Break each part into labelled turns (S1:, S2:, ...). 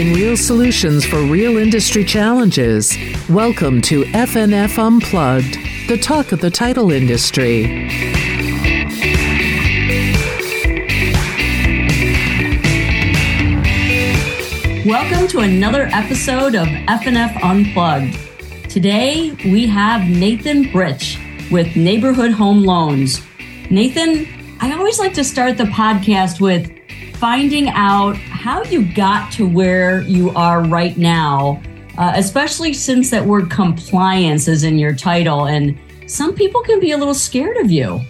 S1: providing real solutions for real industry challenges. Welcome to FNF Unplugged, the talk of the title industry.
S2: Welcome to another episode of FNF Unplugged. Today we have Nathan Britch with Neighborhood Home Loans. Nathan, I always like to start the podcast with finding out how you got to where you are right now, uh, especially since that word compliance is in your title. And some people can be a little scared of you.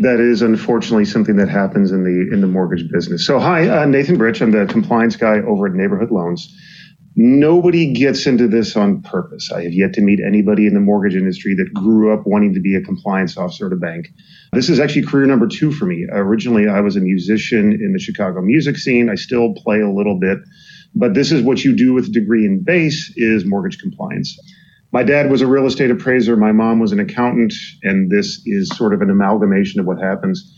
S3: That is unfortunately something that happens in the in the mortgage business. So, hi, uh, Nathan Britch. I'm the compliance guy over at Neighborhood Loans. Nobody gets into this on purpose. I have yet to meet anybody in the mortgage industry that grew up wanting to be a compliance officer at a bank. This is actually career number two for me. Originally, I was a musician in the Chicago music scene. I still play a little bit, but this is what you do with a degree in bass is mortgage compliance. My dad was a real estate appraiser. My mom was an accountant, and this is sort of an amalgamation of what happens.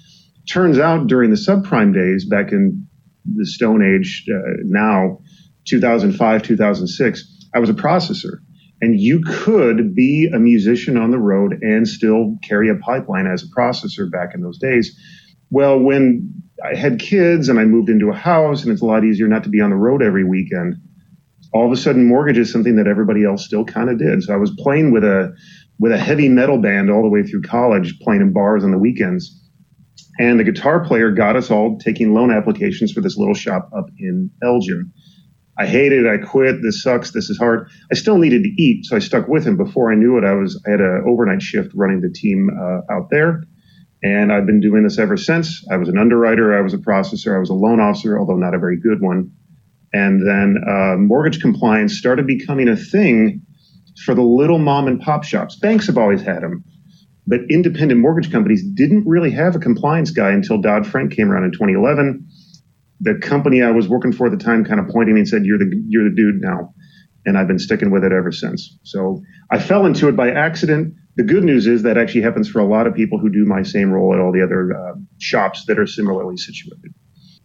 S3: Turns out during the subprime days back in the Stone Age, uh, now 2005, 2006, I was a processor. And you could be a musician on the road and still carry a pipeline as a processor back in those days. Well, when I had kids and I moved into a house and it's a lot easier not to be on the road every weekend, all of a sudden mortgage is something that everybody else still kind of did. So I was playing with a with a heavy metal band all the way through college, playing in bars on the weekends. And the guitar player got us all taking loan applications for this little shop up in Elgin. I hated it. I quit. This sucks. This is hard. I still needed to eat, so I stuck with him. Before I knew it, I was I had an overnight shift running the team uh, out there, and I've been doing this ever since. I was an underwriter. I was a processor. I was a loan officer, although not a very good one. And then uh, mortgage compliance started becoming a thing for the little mom and pop shops. Banks have always had them, but independent mortgage companies didn't really have a compliance guy until Dodd Frank came around in 2011 the company I was working for at the time kind of pointed me and said, "You're the you're the dude now," and I've been sticking with it ever since. So I fell into it by accident. The good news is that actually happens for a lot of people who do my same role at all the other uh, shops that are similarly situated.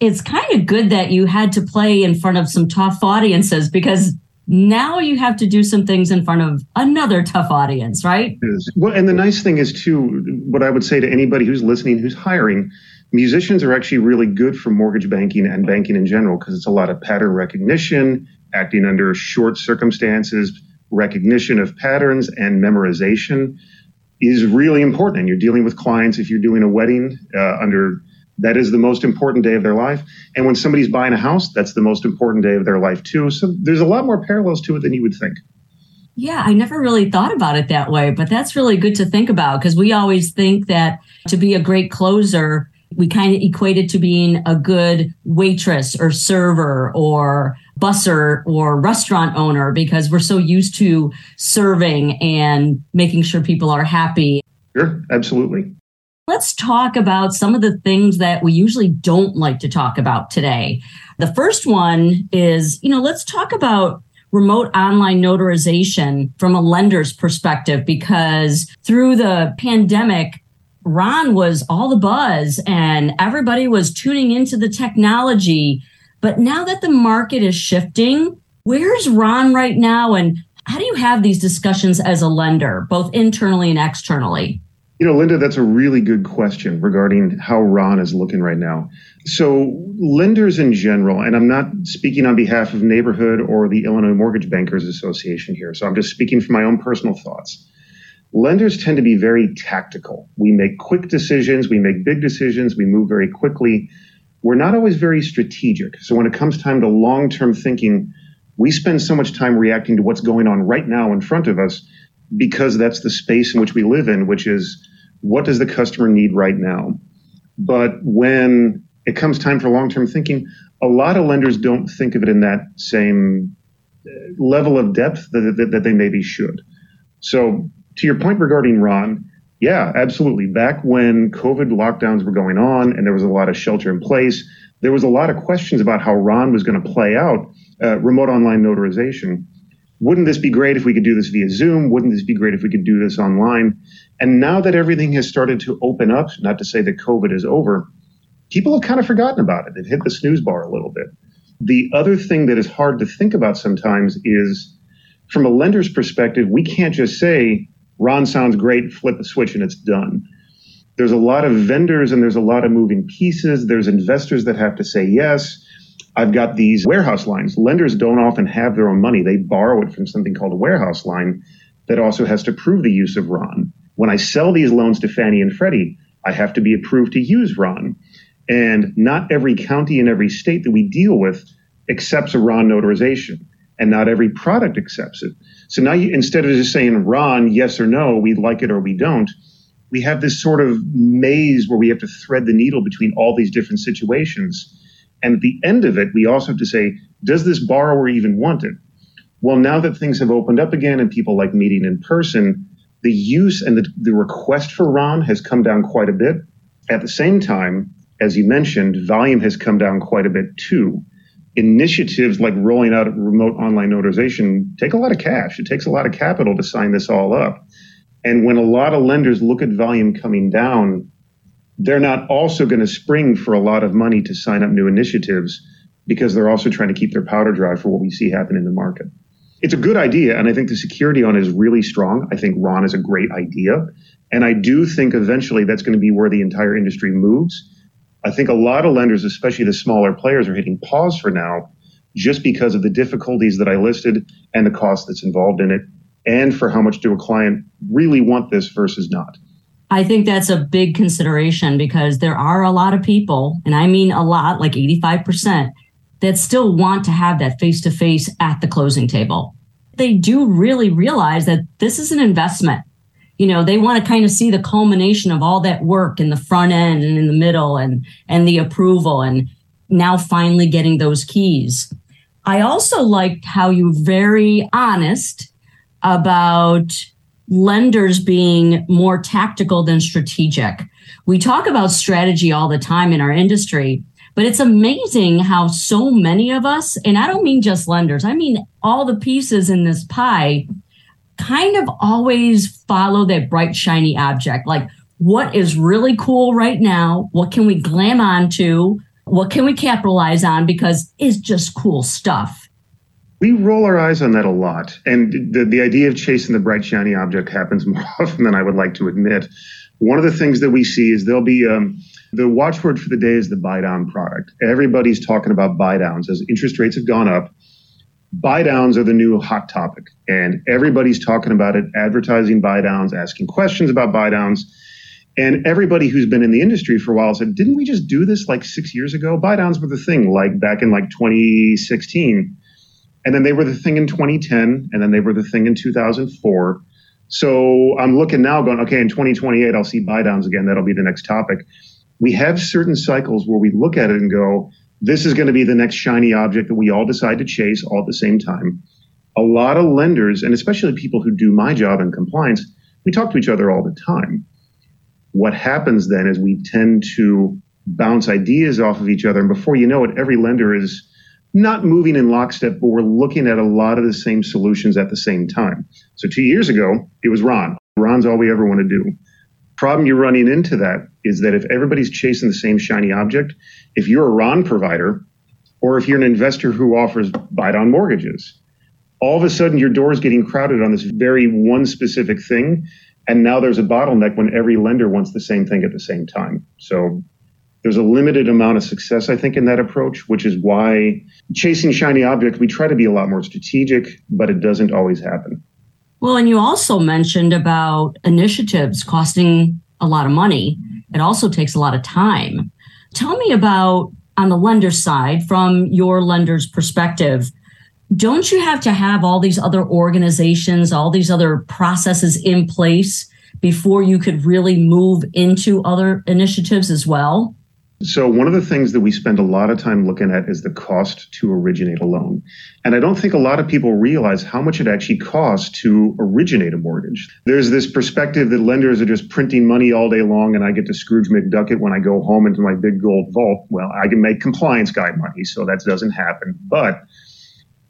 S2: It's kind of good that you had to play in front of some tough audiences because now you have to do some things in front of another tough audience, right?
S3: Well, and the nice thing is too, what I would say to anybody who's listening, who's hiring, musicians are actually really good for mortgage banking and banking in general because it's a lot of pattern recognition, acting under short circumstances, recognition of patterns and memorization is really important. And you're dealing with clients if you're doing a wedding uh, under that is the most important day of their life. And when somebody's buying a house, that's the most important day of their life too. So there's a lot more parallels to it than you would think.
S2: Yeah, I never really thought about it that way, but that's really good to think about because we always think that to be a great closer, we kind of equate it to being a good waitress or server or busser or restaurant owner because we're so used to serving and making sure people are happy.
S3: Sure, absolutely.
S2: Let's talk about some of the things that we usually don't like to talk about today. The first one is, you know, let's talk about remote online notarization from a lender's perspective because through the pandemic, Ron was all the buzz and everybody was tuning into the technology. But now that the market is shifting, where's Ron right now? And how do you have these discussions as a lender, both internally and externally?
S3: You know, Linda, that's a really good question regarding how Ron is looking right now. So, lenders in general, and I'm not speaking on behalf of Neighborhood or the Illinois Mortgage Bankers Association here, so I'm just speaking from my own personal thoughts lenders tend to be very tactical. We make quick decisions, we make big decisions, we move very quickly. We're not always very strategic. So when it comes time to long term thinking, we spend so much time reacting to what's going on right now in front of us because that's the space in which we live in, which is what does the customer need right now? But when it comes time for long term thinking, a lot of lenders don't think of it in that same uh, level of depth that, that, that they maybe should. So to your point regarding Ron, yeah, absolutely. Back when COVID lockdowns were going on and there was a lot of shelter in place, there was a lot of questions about how Ron was going to play out uh, remote online notarization. Wouldn't this be great if we could do this via Zoom? Wouldn't this be great if we could do this online? And now that everything has started to open up, not to say that COVID is over, people have kind of forgotten about it. They've hit the snooze bar a little bit. The other thing that is hard to think about sometimes is from a lender's perspective, we can't just say, Ron sounds great, flip a switch and it's done. There's a lot of vendors and there's a lot of moving pieces. There's investors that have to say yes. I've got these warehouse lines. Lenders don't often have their own money. They borrow it from something called a warehouse line that also has to prove the use of Ron. When I sell these loans to Fannie and Freddie, I have to be approved to use Ron. And not every county and every state that we deal with accepts a Ron notarization, and not every product accepts it. So now, you, instead of just saying Ron, yes or no, we like it or we don't, we have this sort of maze where we have to thread the needle between all these different situations. And at the end of it, we also have to say, does this borrower even want it? Well, now that things have opened up again and people like meeting in person, the use and the, the request for Ron has come down quite a bit. At the same time, as you mentioned, volume has come down quite a bit too. Initiatives like rolling out remote online notarization take a lot of cash. It takes a lot of capital to sign this all up. And when a lot of lenders look at volume coming down, they're not also going to spring for a lot of money to sign up new initiatives because they're also trying to keep their powder dry for what we see happen in the market. It's a good idea, and I think the security on it is really strong. I think Ron is a great idea. And I do think eventually that's going to be where the entire industry moves I think a lot of lenders, especially the smaller players, are hitting pause for now just because of the difficulties that I listed and the cost that's involved in it, and for how much do a client really want this versus not.
S2: I think that's a big consideration because there are a lot of people, and I mean a lot, like 85%, that still want to have that face to face at the closing table. They do really realize that this is an investment you know they want to kind of see the culmination of all that work in the front end and in the middle and and the approval and now finally getting those keys. I also liked how you were very honest about lenders being more tactical than strategic. We talk about strategy all the time in our industry but it's amazing how so many of us and i don't mean just lenders i mean all the pieces in this pie kind of always follow that bright, shiny object. Like, what is really cool right now? What can we glam onto? What can we capitalize on? Because it's just cool stuff.
S3: We roll our eyes on that a lot. And the, the idea of chasing the bright, shiny object happens more often than I would like to admit. One of the things that we see is there'll be um, the watchword for the day is the buy down product. Everybody's talking about buy downs as interest rates have gone up buy downs are the new hot topic. And everybody's talking about it advertising buy downs asking questions about buy downs and everybody who's been in the industry for a while said didn't we just do this like six years ago? Buy downs were the thing like back in like 2016 and then they were the thing in 2010 and then they were the thing in 2004 so i'm looking now going okay in 2028 i'll see buy downs again. That'll be the next topic. We have certain cycles where we look at it and go this is going to be the next shiny object that we all decide to chase all at the same time. A lot of lenders, and especially people who do my job in compliance, we talk to each other all the time. What happens then is we tend to bounce ideas off of each other. And before you know it, every lender is not moving in lockstep, but we're looking at a lot of the same solutions at the same time. So two years ago, it was Ron. Ron's all we ever want to do. Problem you're running into that is that if everybody's chasing the same shiny object, if you're a Ron provider, or if you're an investor who offers buy down mortgages, all of a sudden your door is getting crowded on this very one specific thing. And now there's a bottleneck when every lender wants the same thing at the same time. So there's a limited amount of success, I think, in that approach, which is why chasing shiny objects, we try to be a lot more strategic, but it doesn't always happen.
S2: Well, and you also mentioned about initiatives costing a lot of money. It also takes a lot of time. Tell me about on the lender side, from your lender's perspective, don't you have to have all these other organizations, all these other processes in place before you could really move into other initiatives as well?
S3: So, one of the things that we spend a lot of time looking at is the cost to originate a loan. And I don't think a lot of people realize how much it actually costs to originate a mortgage. There's this perspective that lenders are just printing money all day long and I get to Scrooge McDuck when I go home into my big gold vault. Well, I can make compliance guide money, so that doesn't happen. But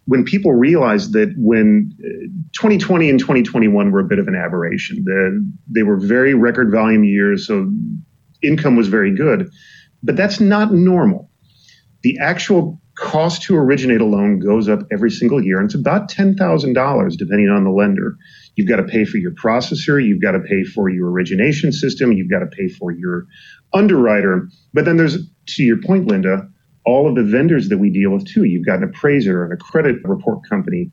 S3: when people realize that when 2020 uh, and 2021 were a bit of an aberration, the, they were very record volume years, so income was very good but that's not normal. The actual cost to originate a loan goes up every single year, and it's about $10,000 depending on the lender. You've got to pay for your processor, you've got to pay for your origination system, you've got to pay for your underwriter. But then there's, to your point, Linda, all of the vendors that we deal with too. You've got an appraiser and a credit report company.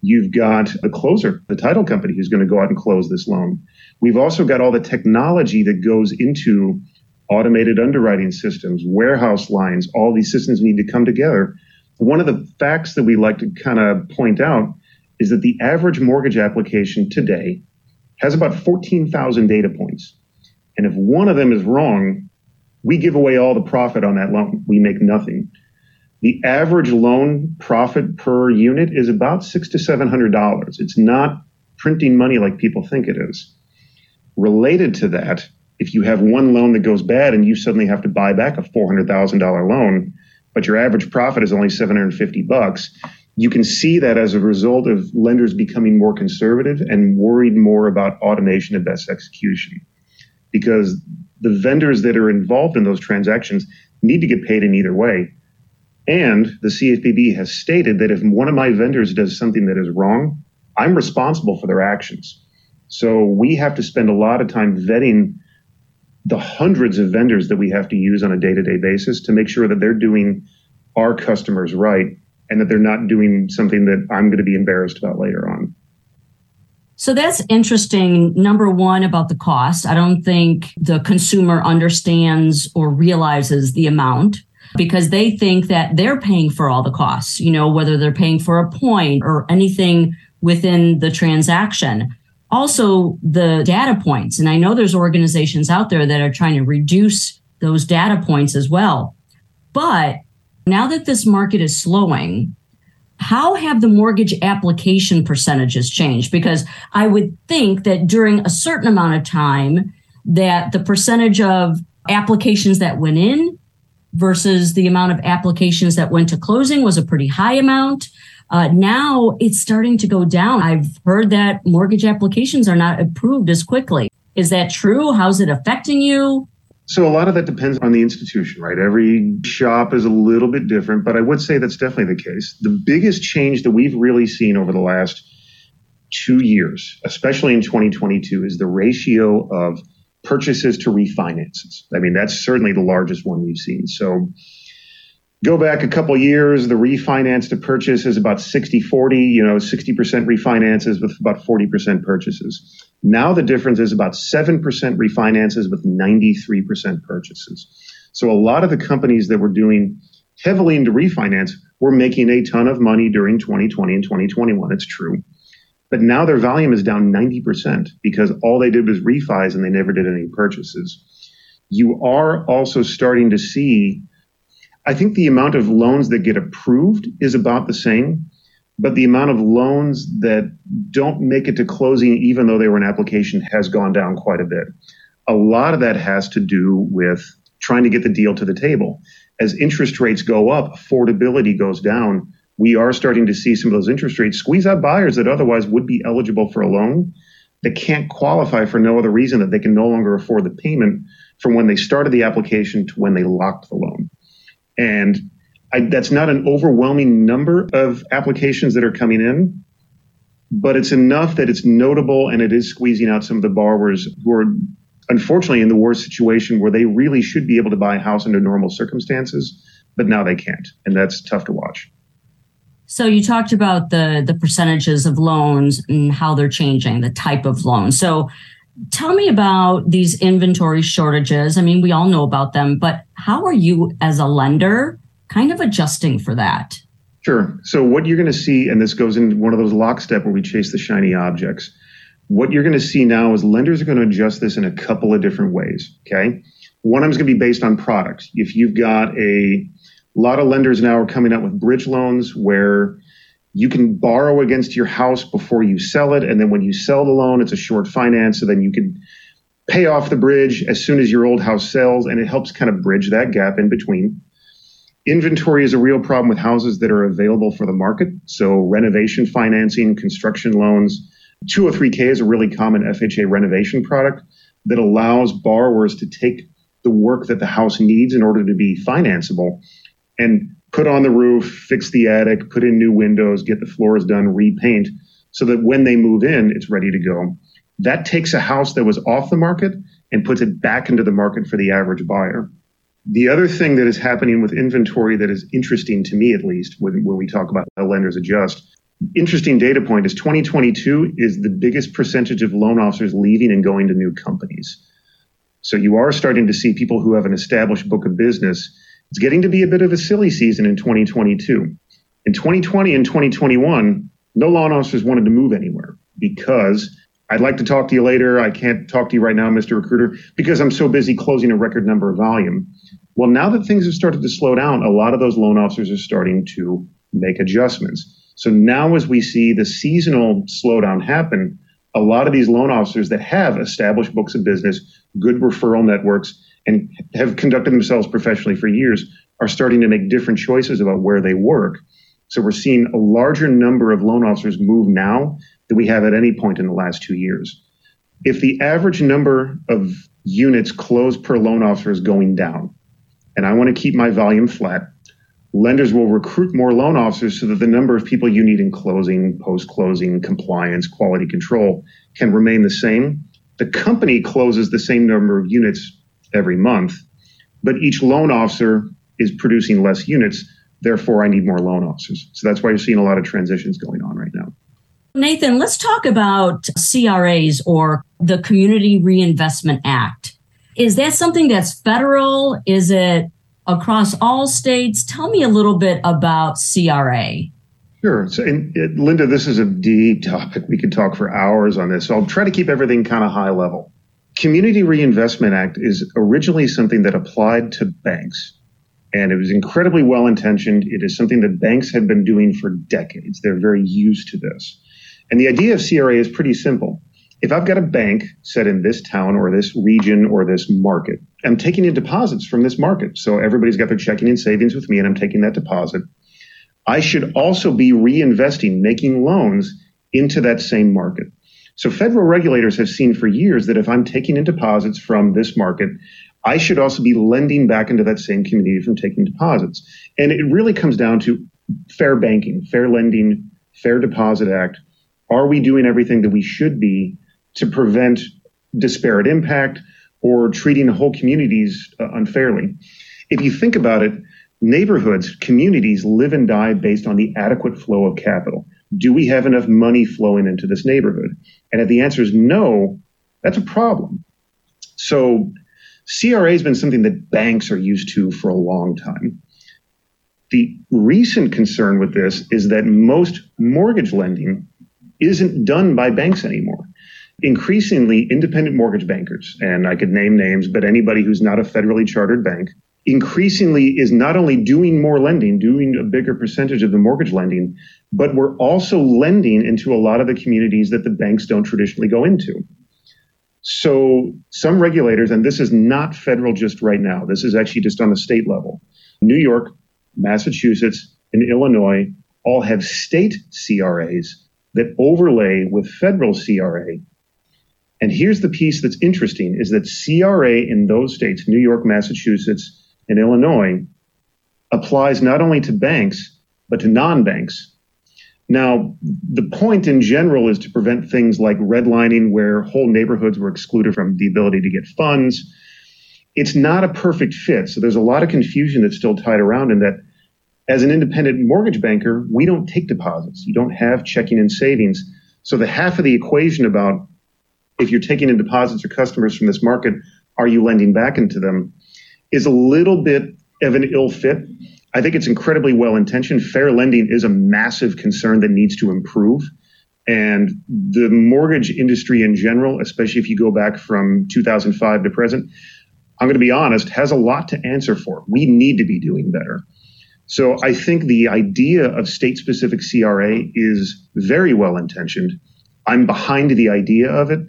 S3: You've got a closer, the title company who's going to go out and close this loan. We've also got all the technology that goes into automated underwriting systems, warehouse lines, all these systems need to come together. One of the facts that we like to kind of point out is that the average mortgage application today has about 14,000 data points. And if one of them is wrong, we give away all the profit on that loan. We make nothing. The average loan profit per unit is about six to seven hundred dollars. It's not printing money like people think it is. Related to that, if you have one loan that goes bad and you suddenly have to buy back a $400,000 loan, but your average profit is only 750 bucks, you can see that as a result of lenders becoming more conservative and worried more about automation and best execution. Because the vendors that are involved in those transactions need to get paid in either way. And the CFPB has stated that if one of my vendors does something that is wrong, I'm responsible for their actions. So we have to spend a lot of time vetting the hundreds of vendors that we have to use on a day to day basis to make sure that they're doing our customers right and that they're not doing something that I'm going to be embarrassed about later on.
S2: So that's interesting. Number one, about the cost. I don't think the consumer understands or realizes the amount because they think that they're paying for all the costs, you know, whether they're paying for a point or anything within the transaction also the data points. And I know there's organizations out there that are trying to reduce those data points as well. But now that this market is slowing, how have the mortgage application percentages changed? Because I would think that during a certain amount of time, that the percentage of applications that went in versus the amount of applications that went to closing was a pretty high amount. Uh, now it's starting to go down. I've heard that mortgage applications are not approved as quickly. Is that true? How's it affecting you?
S3: So a lot of that depends on the institution, right? Every shop is a little bit different, but I would say that's definitely the case. The biggest change that we've really seen over the last two years, especially in 2022, is the ratio of purchases to refinances. I mean, that's certainly the largest one we've seen. So Go back a couple years, the refinance to purchase is about 60 40, you know, 60% refinances with about 40% purchases. Now the difference is about 7% refinances with 93% purchases. So a lot of the companies that were doing heavily into refinance were making a ton of money during 2020 and 2021. It's true. But now their volume is down 90% because all they did was refis and they never did any purchases. You are also starting to see I think the amount of loans that get approved is about the same, but the amount of loans that don't make it to closing, even though they were an application, has gone down quite a bit. A lot of that has to do with trying to get the deal to the table. As interest rates go up, affordability goes down. We are starting to see some of those interest rates squeeze out buyers that otherwise would be eligible for a loan that can't qualify for no other reason that they can no longer afford the payment from when they started the application to when they locked the loan. And I, that's not an overwhelming number of applications that are coming in, but it's enough that it's notable and it is squeezing out some of the borrowers who are unfortunately in the worst situation where they really should be able to buy a house under normal circumstances, but now they can't. And that's tough to watch.
S2: So you talked about the the percentages of loans and how they're changing, the type of loan. So Tell me about these inventory shortages. I mean, we all know about them, but how are you as a lender kind of adjusting for that?
S3: Sure. So, what you're going to see, and this goes in one of those lockstep where we chase the shiny objects. What you're going to see now is lenders are going to adjust this in a couple of different ways. Okay. One of them is going to be based on products. If you've got a, a lot of lenders now are coming out with bridge loans where you can borrow against your house before you sell it. And then when you sell the loan, it's a short finance. So then you can pay off the bridge as soon as your old house sells. And it helps kind of bridge that gap in between. Inventory is a real problem with houses that are available for the market. So renovation financing, construction loans. 203K is a really common FHA renovation product that allows borrowers to take the work that the house needs in order to be financeable and put on the roof, fix the attic, put in new windows, get the floors done, repaint, so that when they move in, it's ready to go. That takes a house that was off the market and puts it back into the market for the average buyer. The other thing that is happening with inventory that is interesting to me, at least, when, when we talk about how lenders adjust, interesting data point is 2022 is the biggest percentage of loan officers leaving and going to new companies. So you are starting to see people who have an established book of business. It's getting to be a bit of a silly season in 2022. In 2020 and 2021, no loan officers wanted to move anywhere because I'd like to talk to you later. I can't talk to you right now, Mr. Recruiter, because I'm so busy closing a record number of volume. Well, now that things have started to slow down, a lot of those loan officers are starting to make adjustments. So now, as we see the seasonal slowdown happen, a lot of these loan officers that have established books of business, good referral networks, and have conducted themselves professionally for years are starting to make different choices about where they work. So we're seeing a larger number of loan officers move now than we have at any point in the last two years. If the average number of units closed per loan officer is going down, and I want to keep my volume flat, lenders will recruit more loan officers so that the number of people you need in closing, post closing, compliance, quality control can remain the same. The company closes the same number of units every month, but each loan officer is producing less units. Therefore, I need more loan officers. So that's why you're seeing a lot of transitions going on right now.
S2: Nathan, let's talk about CRAs or the Community Reinvestment Act. Is that something that's federal? Is it across all states. Tell me a little bit about CRA.
S3: Sure. So, and, and, Linda, this is a deep topic. We could talk for hours on this. So I'll try to keep everything kind of high level. Community Reinvestment Act is originally something that applied to banks, and it was incredibly well intentioned. It is something that banks had been doing for decades. They're very used to this. And the idea of CRA is pretty simple if I've got a bank set in this town or this region or this market, I'm taking in deposits from this market. So everybody's got their checking and savings with me and I'm taking that deposit. I should also be reinvesting, making loans into that same market. So federal regulators have seen for years that if I'm taking in deposits from this market, I should also be lending back into that same community from taking deposits. And it really comes down to fair banking, fair lending, fair deposit act. Are we doing everything that we should be to prevent disparate impact or treating whole communities uh, unfairly. If you think about it, neighborhoods, communities live and die based on the adequate flow of capital. Do we have enough money flowing into this neighborhood? And if the answer is no, that's a problem. So CRA has been something that banks are used to for a long time. The recent concern with this is that most mortgage lending isn't done by banks anymore increasingly independent mortgage bankers, and I could name names, but anybody who's not a federally chartered bank, increasingly is not only doing more lending, doing a bigger percentage of the mortgage lending, but we're also lending into a lot of the communities that the banks don't traditionally go into. So some regulators, and this is not federal just right now, this is actually just on the state level. New York, Massachusetts, and Illinois all have state CRAs that overlay with federal CRA and here's the piece that's interesting is that CRA in those states, New York, Massachusetts, and Illinois, applies not only to banks, but to non-banks. Now, the point in general is to prevent things like redlining where whole neighborhoods were excluded from the ability to get funds. It's not a perfect fit. So there's a lot of confusion that's still tied around in that as an independent mortgage banker, we don't take deposits. You don't have checking and savings. So the half of the equation about if you're taking in deposits or customers from this market, are you lending back into them? Is a little bit of an ill fit. I think it's incredibly well intentioned. Fair lending is a massive concern that needs to improve. And the mortgage industry in general, especially if you go back from 2005 to present, I'm going to be honest, has a lot to answer for. We need to be doing better. So I think the idea of state specific CRA is very well intentioned. I'm behind the idea of it.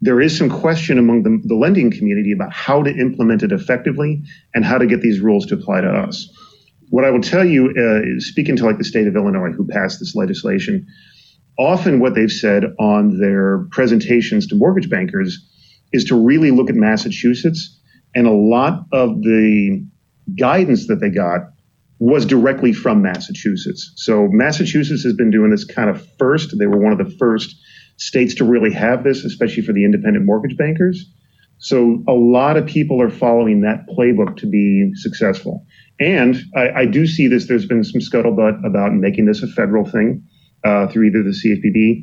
S3: There is some question among the, the lending community about how to implement it effectively and how to get these rules to apply to us. What I will tell you, uh, speaking to like the state of Illinois who passed this legislation, often what they've said on their presentations to mortgage bankers is to really look at Massachusetts. And a lot of the guidance that they got was directly from Massachusetts. So Massachusetts has been doing this kind of first. They were one of the first states to really have this, especially for the independent mortgage bankers. So a lot of people are following that playbook to be successful. And I, I do see this. There's been some scuttlebutt about making this a federal thing uh, through either the CFPB.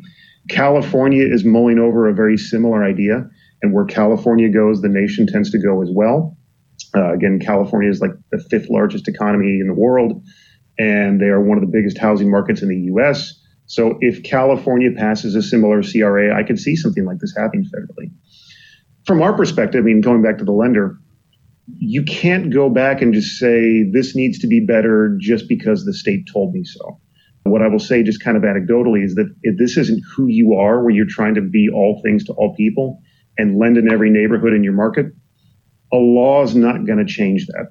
S3: California is mulling over a very similar idea. And where California goes, the nation tends to go as well. Uh, again, California is like the fifth largest economy in the world, and they are one of the biggest housing markets in the U.S. So if California passes a similar CRA, I could see something like this happening federally. From our perspective, I mean, going back to the lender, you can't go back and just say this needs to be better just because the state told me so. What I will say, just kind of anecdotally, is that if this isn't who you are, where you're trying to be all things to all people and lend in every neighborhood in your market, a law is not going to change that.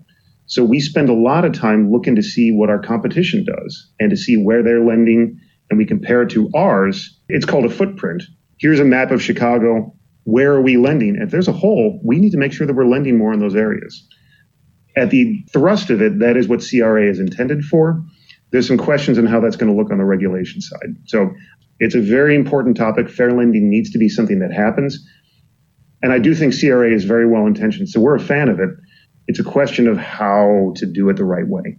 S3: So we spend a lot of time looking to see what our competition does and to see where they're lending and we compare it to ours. It's called a footprint. Here's a map of Chicago. Where are we lending? If there's a hole, we need to make sure that we're lending more in those areas. At the thrust of it, that is what CRA is intended for. There's some questions on how that's going to look on the regulation side. So it's a very important topic. Fair lending needs to be something that happens. And I do think CRA is very well intentioned. So we're a fan of it. It's a question of how to do it the right way.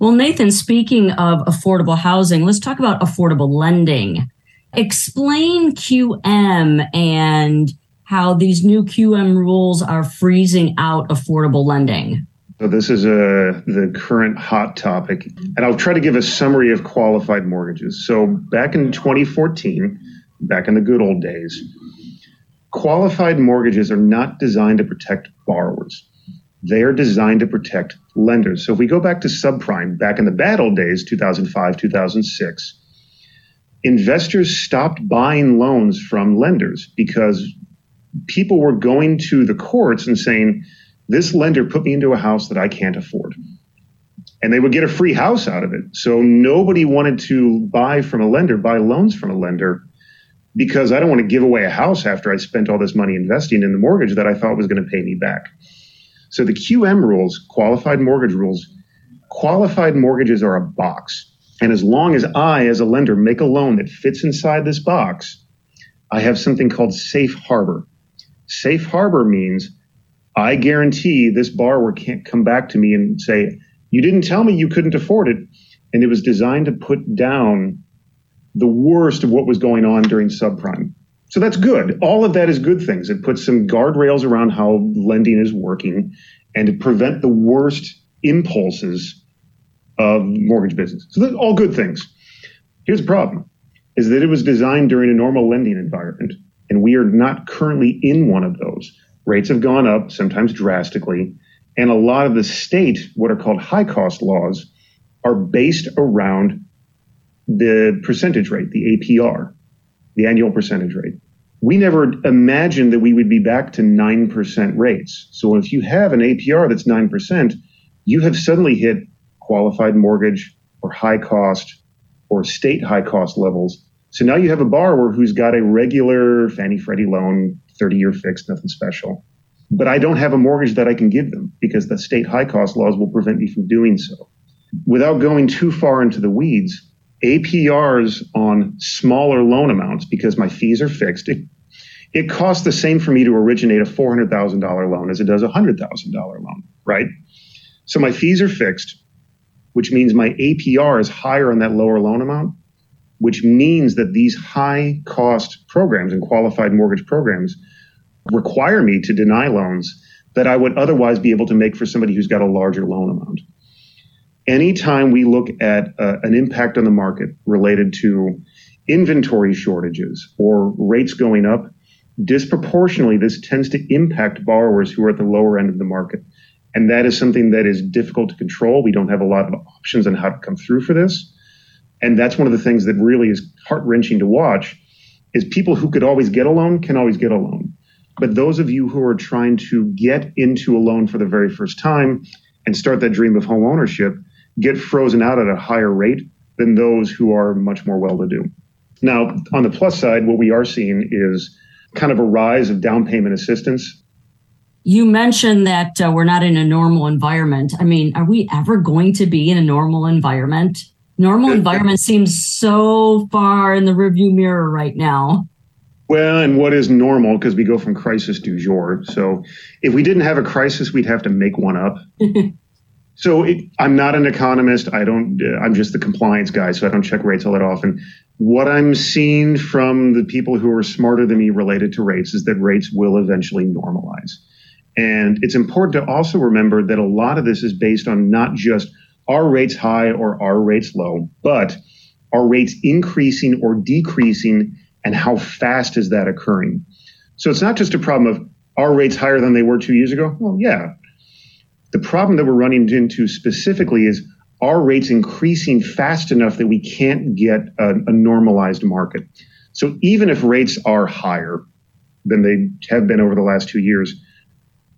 S2: Well, Nathan, speaking of affordable housing, let's talk about affordable lending. Explain QM and how these new QM rules are freezing out affordable lending.
S3: So this is a uh, the current hot topic, and I'll try to give a summary of qualified mortgages. So back in 2014, back in the good old days, Qualified mortgages are not designed to protect borrowers. They are designed to protect lenders. So if we go back to subprime, back in the bad old days, 2005, 2006, investors stopped buying loans from lenders because people were going to the courts and saying, this lender put me into a house that I can't afford. And they would get a free house out of it. So nobody wanted to buy from a lender, buy loans from a lender because I don't want to give away a house after I spent all this money investing in the mortgage that I thought was going to pay me back. So the QM rules, qualified mortgage rules, qualified mortgages are a box. And as long as I, as a lender, make a loan that fits inside this box, I have something called safe harbor. Safe harbor means I guarantee this borrower can't come back to me and say, You didn't tell me you couldn't afford it. And it was designed to put down the worst of what was going on during subprime. So that's good. All of that is good things. It puts some guardrails around how lending is working and to prevent the worst impulses of mortgage business. So that's all good things. Here's the problem is that it was designed during a normal lending environment and we are not currently in one of those. Rates have gone up, sometimes drastically, and a lot of the state, what are called high cost laws, are based around the percentage rate, the APR, the annual percentage rate. We never imagined that we would be back to 9% rates. So if you have an APR that's 9%, you have suddenly hit qualified mortgage or high cost or state high cost levels. So now you have a borrower who's got a regular Fannie Freddie loan, 30 year fixed, nothing special. But I don't have a mortgage that I can give them because the state high cost laws will prevent me from doing so. Without going too far into the weeds, APRs on smaller loan amounts because my fees are fixed. It, it costs the same for me to originate a $400,000 loan as it does a $100,000 loan, right? So my fees are fixed, which means my APR is higher on that lower loan amount, which means that these high cost programs and qualified mortgage programs require me to deny loans that I would otherwise be able to make for somebody who's got a larger loan amount anytime we look at uh, an impact on the market related to inventory shortages or rates going up, disproportionately, this tends to impact borrowers who are at the lower end of the market. And that is something that is difficult to control. We don't have a lot of options on how to come through for this. And that's one of the things that really is heart wrenching to watch is people who could always get a loan can always get a loan. But those of you who are trying to get into a loan for the very first time and start that dream of home ownership, get frozen out at a higher rate than those who are much more well to do. Now, on the plus side, what we are seeing is kind of a rise of down payment assistance.
S2: You mentioned that uh, we're not in a normal environment. I mean, are we ever going to be in a normal environment? Normal environment seems so far in the rearview mirror right now.
S3: Well, and what is normal? Because we go from crisis du jour. So if we didn't have a crisis, we'd have to make one up. so it, I'm not an economist. I don't. Uh, I'm just the compliance guy, so I don't check rates all that often. What I'm seeing from the people who are smarter than me related to rates is that rates will eventually normalize. And it's important to also remember that a lot of this is based on not just are rates high or are rates low, but are rates increasing or decreasing and how fast is that occurring? So it's not just a problem of are rates higher than they were two years ago? Well, yeah. The problem that we're running into specifically is are rates increasing fast enough that we can't get a, a normalized market? So even if rates are higher than they have been over the last two years,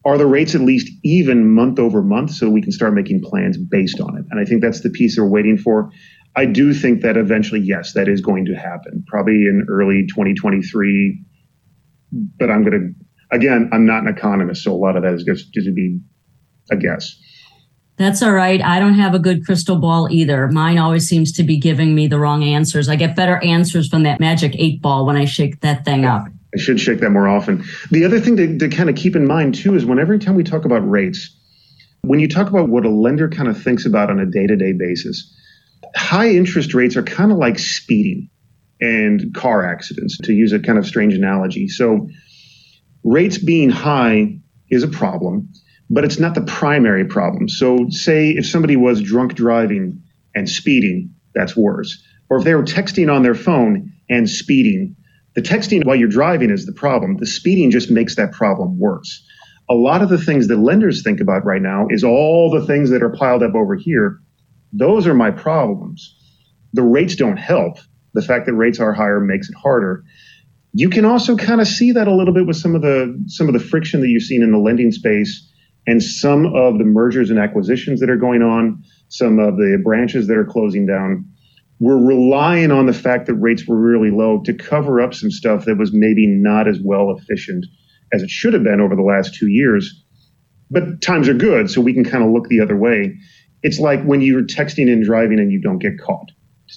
S3: are the rates at least even month over month so we can start making plans based on it? And I think that's the piece we're waiting for. I do think that eventually, yes, that is going to happen, probably in early 2023. But I'm going to, again, I'm not an economist, so a lot of that is just to be a guess.
S2: That's all right. I don't have a good crystal ball either. Mine always seems to be giving me the wrong answers. I get better answers from that magic eight ball when I shake that thing up.
S3: I should shake that more often. The other thing to, to kind of keep in mind too is whenever time we talk about rates, when you talk about what a lender kind of thinks about on a day to day basis, high interest rates are kind of like speeding and car accidents, to use a kind of strange analogy. So rates being high is a problem, but it's not the primary problem. So say if somebody was drunk driving and speeding, that's worse. Or if they were texting on their phone and speeding, the texting while you're driving is the problem. The speeding just makes that problem worse. A lot of the things that lenders think about right now is all the things that are piled up over here. Those are my problems. The rates don't help. The fact that rates are higher makes it harder. You can also kind of see that a little bit with some of the some of the friction that you've seen in the lending space and some of the mergers and acquisitions that are going on, some of the branches that are closing down we're relying on the fact that rates were really low to cover up some stuff that was maybe not as well efficient as it should have been over the last two years. But times are good, so we can kind of look the other way. It's like when you're texting and driving and you don't get caught,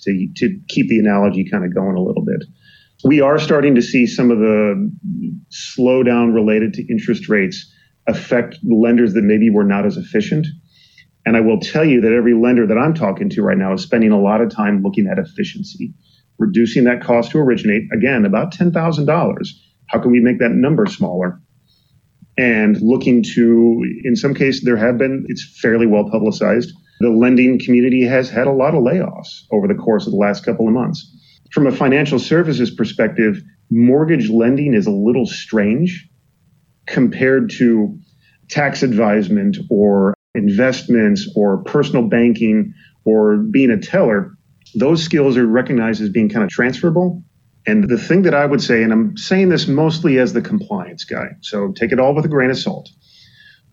S3: to, to keep the analogy kind of going a little bit. We are starting to see some of the slowdown related to interest rates affect lenders that maybe were not as efficient and I will tell you that every lender that I'm talking to right now is spending a lot of time looking at efficiency, reducing that cost to originate, again, about $10,000. How can we make that number smaller? And looking to, in some cases, there have been, it's fairly well publicized. The lending community has had a lot of layoffs over the course of the last couple of months. From a financial services perspective, mortgage lending is a little strange compared to tax advisement or investments or personal banking or being a teller, those skills are recognized as being kind of transferable. And the thing that I would say, and I'm saying this mostly as the compliance guy, so take it all with a grain of salt.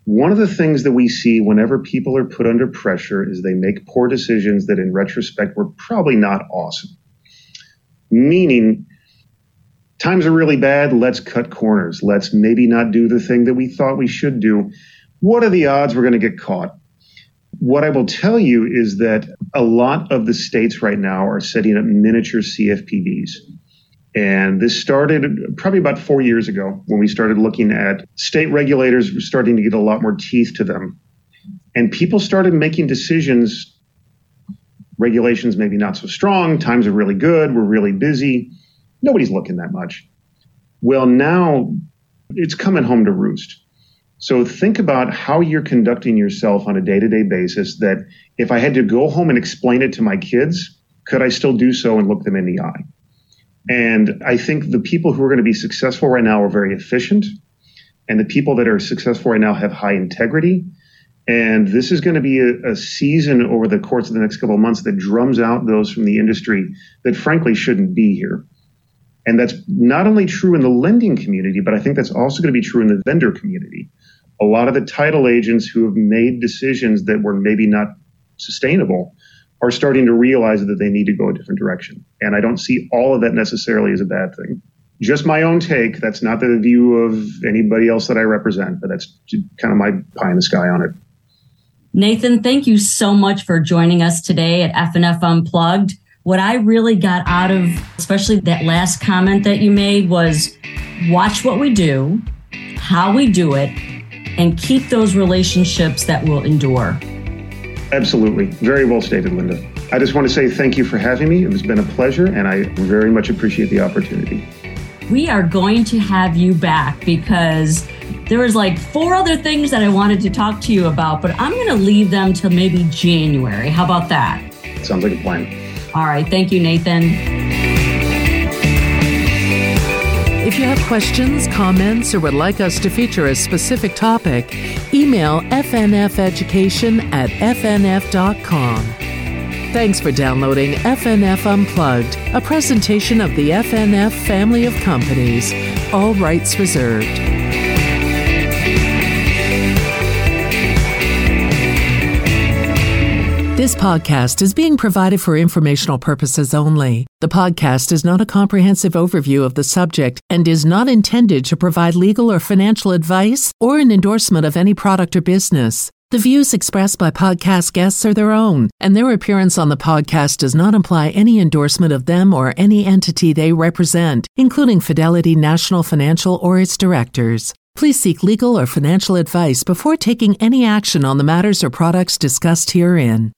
S3: One of the things that we see whenever people are put under pressure is they make poor decisions that in retrospect were probably not awesome. Meaning, times are really bad, let's cut corners. Let's maybe not do the thing that we thought we should do what are the odds we're going to get caught? What I will tell you is that a lot of the states right now are setting up miniature CFPBs. And this started probably about four years ago when we started looking at state regulators starting to get a lot more teeth to them. And people started making decisions. Regulations maybe not so strong. Times are really good. We're really busy. Nobody's looking that much. Well, now it's coming home to roost. So think about how you're conducting yourself on a day to day basis that if I had to go home and explain it to my kids, could I still do so and look them in the eye? And I think the people who are going to be successful right now are very efficient. And the people that are successful right now have high integrity. And this is going to be a, a, season over the course of the next couple of months that drums out those from the industry that frankly shouldn't be here. And that's not only true in the lending community, but I think that's also going to be true in the vendor community a lot of the title agents who have made decisions that were maybe not sustainable are starting to realize that they need to go a different direction. And I don't see all of that necessarily as a bad thing. just my own take. That's not the view of anybody else that I represent, but that's kind of my pie in the sky on it.
S2: Nathan, thank you so much for joining us today at FNF Unplugged. What I really got out of, especially that last comment that you made, was watch what we do, how we do it, and keep those relationships that will endure.
S3: Absolutely. Very well stated, Linda. I just want to say thank you for having me. It has been a pleasure, and I very much appreciate the opportunity.
S2: We are going to have you back because there was like four other things that I wanted to talk to you about, but I'm going to leave them till maybe January. How about that?
S3: Sounds like a plan.
S2: All right. Thank you, Nathan.
S1: If you have questions, comments, or would like us to feature a specific topic, email fnfeducation at fnf.com. Thanks for downloading FNF Unplugged, a presentation of the FNF family of companies. All rights reserved. This podcast is being provided for informational purposes only. The podcast is not a comprehensive overview of the subject and is not intended to provide legal or financial advice or an endorsement of any product or business. The views expressed by podcast guests are their own, and their appearance on the podcast does not imply any endorsement of them or any entity they represent, including Fidelity National Financial or its directors. Please seek legal or financial advice before taking any action on the matters or products discussed herein.